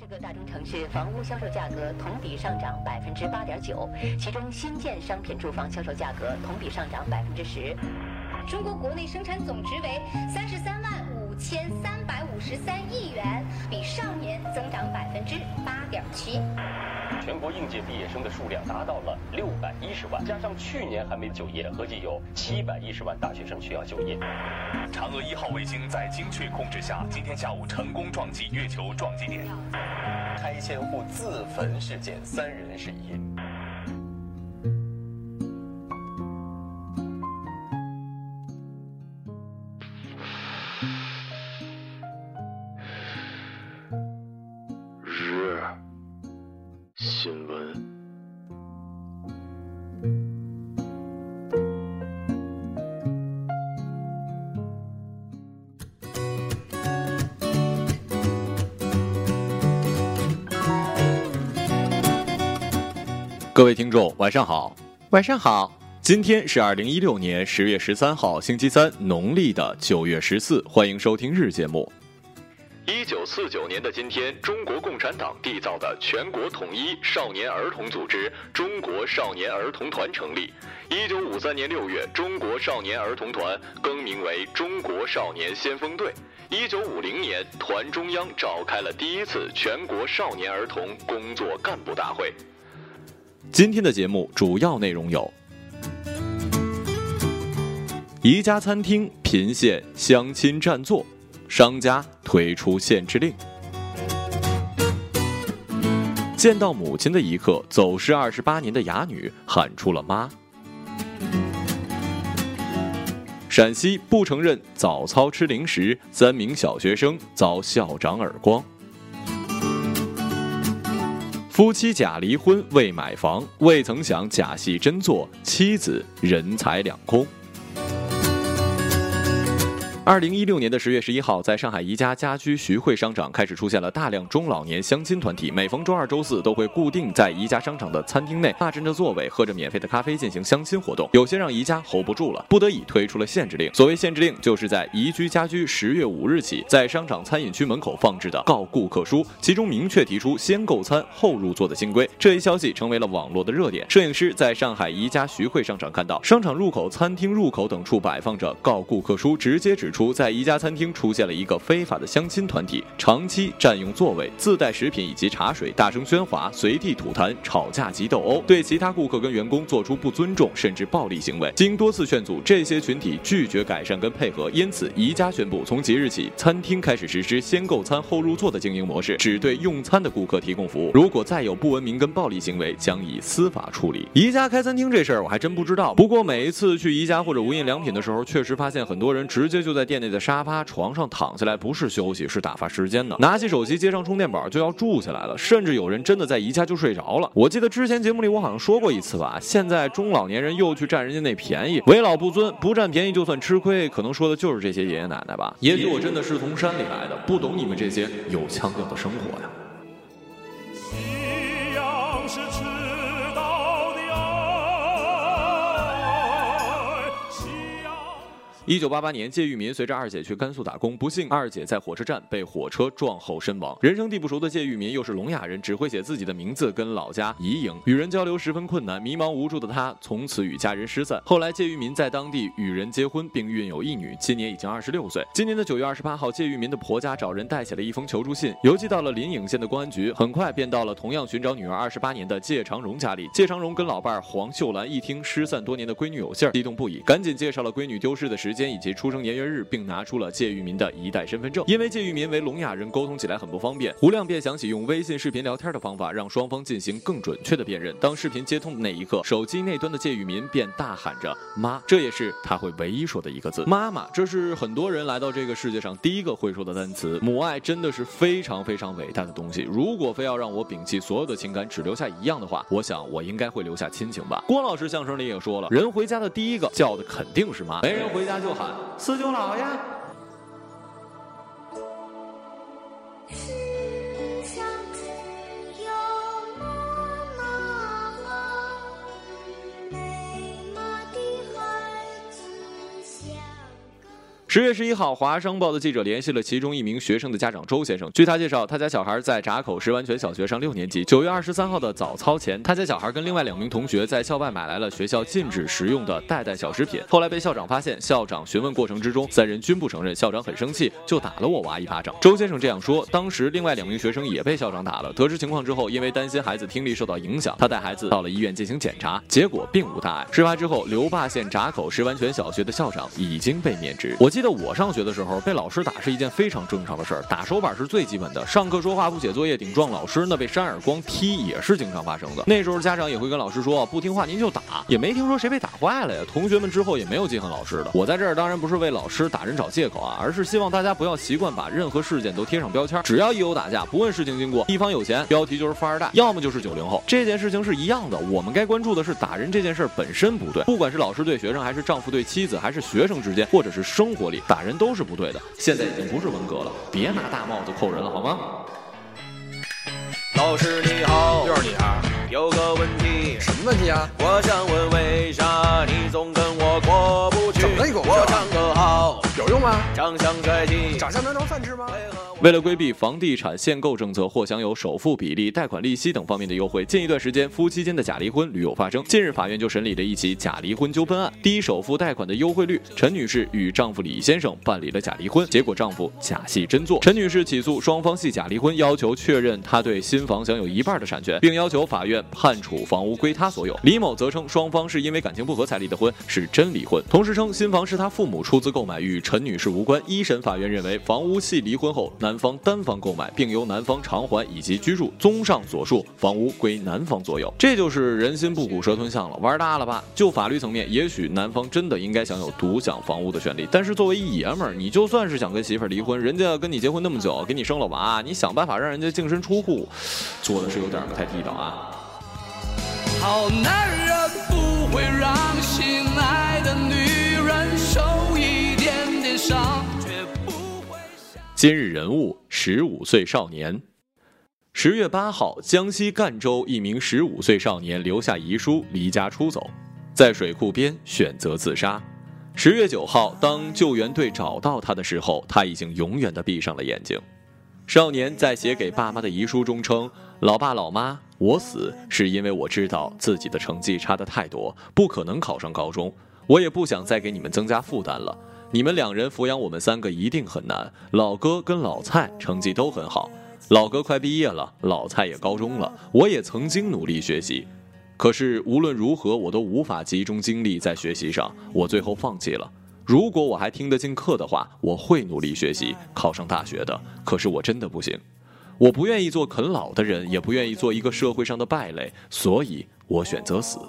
十个大中城市房屋销售价格同比上涨百分之八点九，其中新建商品住房销售价格同比上涨百分之十。中国国内生产总值为三十三万五千三百五十三亿元，比上年增长百分之八点七。全国应届毕业生的数量达到了六百一十万，加上去年还没就业，合计有七百一十万大学生需要就业。嫦娥一号卫星在精确控制下，今天下午成功撞击月球撞击点。拆迁户自焚事件，三人是疑。新闻。各位听众，晚上好。晚上好，今天是二零一六年十月十三号，星期三，农历的九月十四。欢迎收听日节目。一九四九年的今天，中国共产党缔造的全国统一少年儿童组织——中国少年儿童团成立。一九五三年六月，中国少年儿童团更名为中国少年先锋队。一九五零年，团中央召开了第一次全国少年儿童工作干部大会。今天的节目主要内容有：宜家餐厅频现相亲占座，商家推出限制令；见到母亲的一刻，走失二十八年的哑女喊出了妈；陕西不承认早操吃零食，三名小学生遭校长耳光。夫妻假离婚为买房，未曾想假戏真做，妻子人财两空。二零一六年的十月十一号，在上海宜家家居徐汇商场开始出现了大量中老年相亲团体，每逢周二、周四都会固定在宜家商场的餐厅内霸占着座位，喝着免费的咖啡进行相亲活动。有些让宜家 hold 不住了，不得已推出了限制令。所谓限制令，就是在宜居家居十月五日起，在商场餐饮区门口放置的告顾客书，其中明确提出先购餐后入座的新规。这一消息成为了网络的热点。摄影师在上海宜家徐汇商场看到，商场入口、餐厅入口等处摆放着告顾客书，直接指出。在宜家餐厅出现了一个非法的相亲团体，长期占用座位，自带食品以及茶水，大声喧哗，随地吐痰，吵架及斗殴，对其他顾客跟员工做出不尊重甚至暴力行为。经多次劝阻，这些群体拒绝改善跟配合，因此宜家宣布，从即日起，餐厅开始实施先购餐后入座的经营模式，只对用餐的顾客提供服务。如果再有不文明跟暴力行为，将以司法处理。宜家开餐厅这事儿我还真不知道，不过每一次去宜家或者无印良品的时候，确实发现很多人直接就在在店内的沙发、床上躺下来，不是休息，是打发时间的。拿起手机接上充电宝就要住起来了，甚至有人真的在宜家就睡着了。我记得之前节目里我好像说过一次吧，现在中老年人又去占人家那便宜，为老不尊，不占便宜就算吃亏，可能说的就是这些爷爷奶奶吧。也许我真的是从山里来的，不懂你们这些有腔调的生活呀。一九八八年，谢玉民随着二姐去甘肃打工，不幸二姐在火车站被火车撞后身亡。人生地不熟的谢玉民又是聋哑人，只会写自己的名字跟老家宜营，与人交流十分困难，迷茫无助的他从此与家人失散。后来谢玉民在当地与人结婚，并育有一女，今年已经二十六岁。今年的九月二十八号，谢玉民的婆家找人代写了一封求助信，邮寄到了临颍县的公安局，很快便到了同样寻找女儿二十八年的谢长荣家里。谢长荣跟老伴儿黄秀兰一听失散多年的闺女有信儿，激动不已，赶紧介绍了闺女丢失的时间间以及出生年月日，并拿出了谢玉民的一代身份证。因为谢玉民为聋哑人，沟通起来很不方便，胡亮便想起用微信视频聊天的方法，让双方进行更准确的辨认。当视频接通的那一刻，手机那端的谢玉民便大喊着“妈”，这也是他会唯一说的一个字“妈妈”。这是很多人来到这个世界上第一个会说的单词。母爱真的是非常非常伟大的东西。如果非要让我摒弃所有的情感，只留下一样的话，我想我应该会留下亲情吧。郭老师相声里也说了，人回家的第一个叫的肯定是妈，没人回家就喊四舅姥爷。十月十一号，华商报的记者联系了其中一名学生的家长周先生。据他介绍，他家小孩在闸口石湾泉小学上六年级。九月二十三号的早操前，他家小孩跟另外两名同学在校外买来了学校禁止食用的袋袋小食品。后来被校长发现，校长询问过程之中，三人均不承认。校长很生气，就打了我娃一巴掌。周先生这样说。当时另外两名学生也被校长打了。得知情况之后，因为担心孩子听力受到影响，他带孩子到了医院进行检查，结果并无大碍。事发之后，刘坝县闸口石湾泉小学的校长已经被免职。我记记得我上学的时候，被老师打是一件非常正常的事儿，打手板是最基本的。上课说话不写作业顶撞老师，那被扇耳光踢也是经常发生的。那时候家长也会跟老师说，不听话您就打，也没听说谁被打坏了呀。同学们之后也没有记恨老师的。我在这儿当然不是为老师打人找借口啊，而是希望大家不要习惯把任何事件都贴上标签，只要一有打架，不问事情经过，一方有钱，标题就是富二代，要么就是九零后。这件事情是一样的，我们该关注的是打人这件事本身不对，不管是老师对学生，还是丈夫对妻子，还是学生之间，或者是生活里，打人都是不对的。现在已经不是文革了，别拿大帽子扣人了，好吗？老师你好，又是你啊！有个问题，什么问题啊？我想问为啥你总长相帅气，长相能当饭吃吗？为了规避房地产限购政策或享有首付比例、贷款利息等方面的优惠，近一段时间夫妻间的假离婚屡有发生。近日，法院就审理了一起假离婚纠纷案。低首付贷款的优惠率，陈女士与丈夫李先生办理了假离婚，结果丈夫假戏真做。陈女士起诉双方系假离婚，要求确认她对新房享有一半的产权，并要求法院判处房屋归她所有。李某则称双方是因为感情不和才离的婚，是真离婚。同时称新房是他父母出资购买，与陈女士无关。关一审法院认为房屋系离婚后男方单方购买，并由男方偿还以及居住。综上所述，房屋归男方所有。这就是人心不古蛇吞象了，玩大了吧？就法律层面，也许男方真的应该享有独享房屋的权利。但是作为一爷们儿，你就算是想跟媳妇儿离婚，人家跟你结婚那么久，给你生了娃，你想办法让人家净身出户，做的是有点不太地道啊。好男人不会让心爱的女今日人物：十五岁少年。十月八号，江西赣州一名十五岁少年留下遗书，离家出走，在水库边选择自杀。十月九号，当救援队找到他的时候，他已经永远的闭上了眼睛。少年在写给爸妈的遗书中称：“老爸老妈，我死是因为我知道自己的成绩差得太多，不可能考上高中，我也不想再给你们增加负担了。你们两人抚养我们三个一定很难。老哥跟老蔡成绩都很好，老哥快毕业了，老蔡也高中了，我也曾经努力学习，可是无论如何，我都无法集中精力在学习上，我最后放弃了。”如果我还听得进课的话，我会努力学习，考上大学的。可是我真的不行，我不愿意做啃老的人，也不愿意做一个社会上的败类，所以我选择死。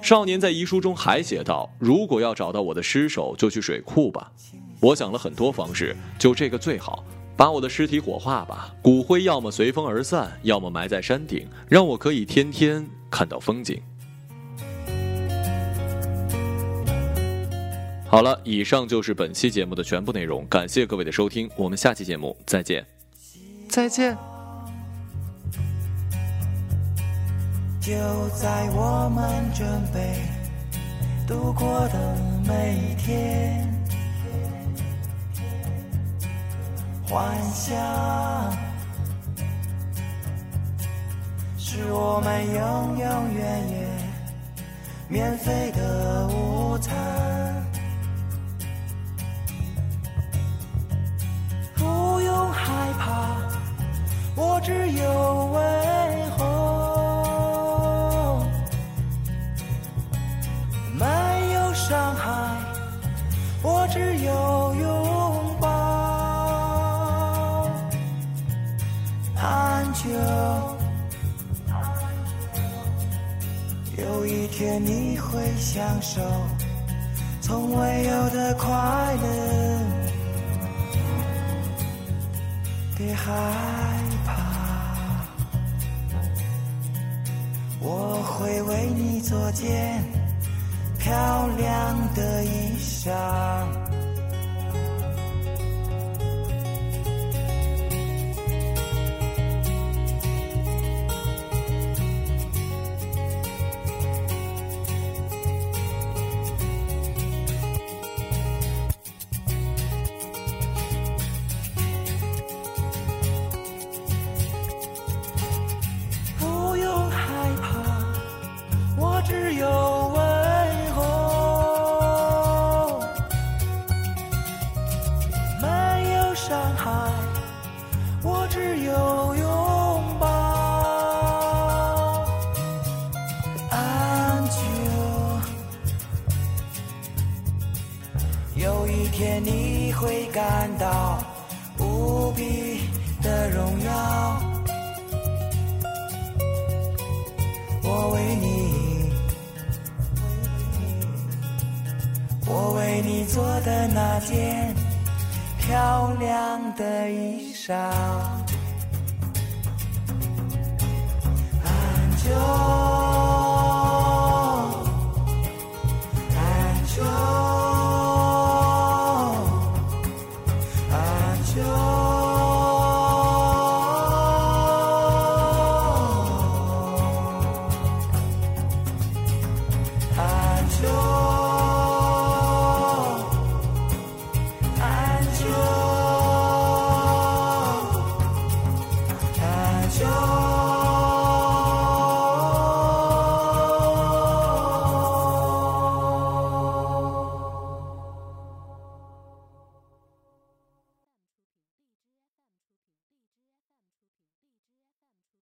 少年在遗书中还写道：“如果要找到我的尸首，就去水库吧。我想了很多方式，就这个最好，把我的尸体火化吧，骨灰要么随风而散，要么埋在山顶，让我可以天天看到风景。”好了，以上就是本期节目的全部内容，感谢各位的收听，我们下期节目再见，再见。就在我们准备度过的每一天，幻想是我们永永远远免费的午餐。不用害怕，我只有会享受从未有的快乐。别害怕，我会为你做件漂亮的衣裳。件漂亮的衣裳。安久，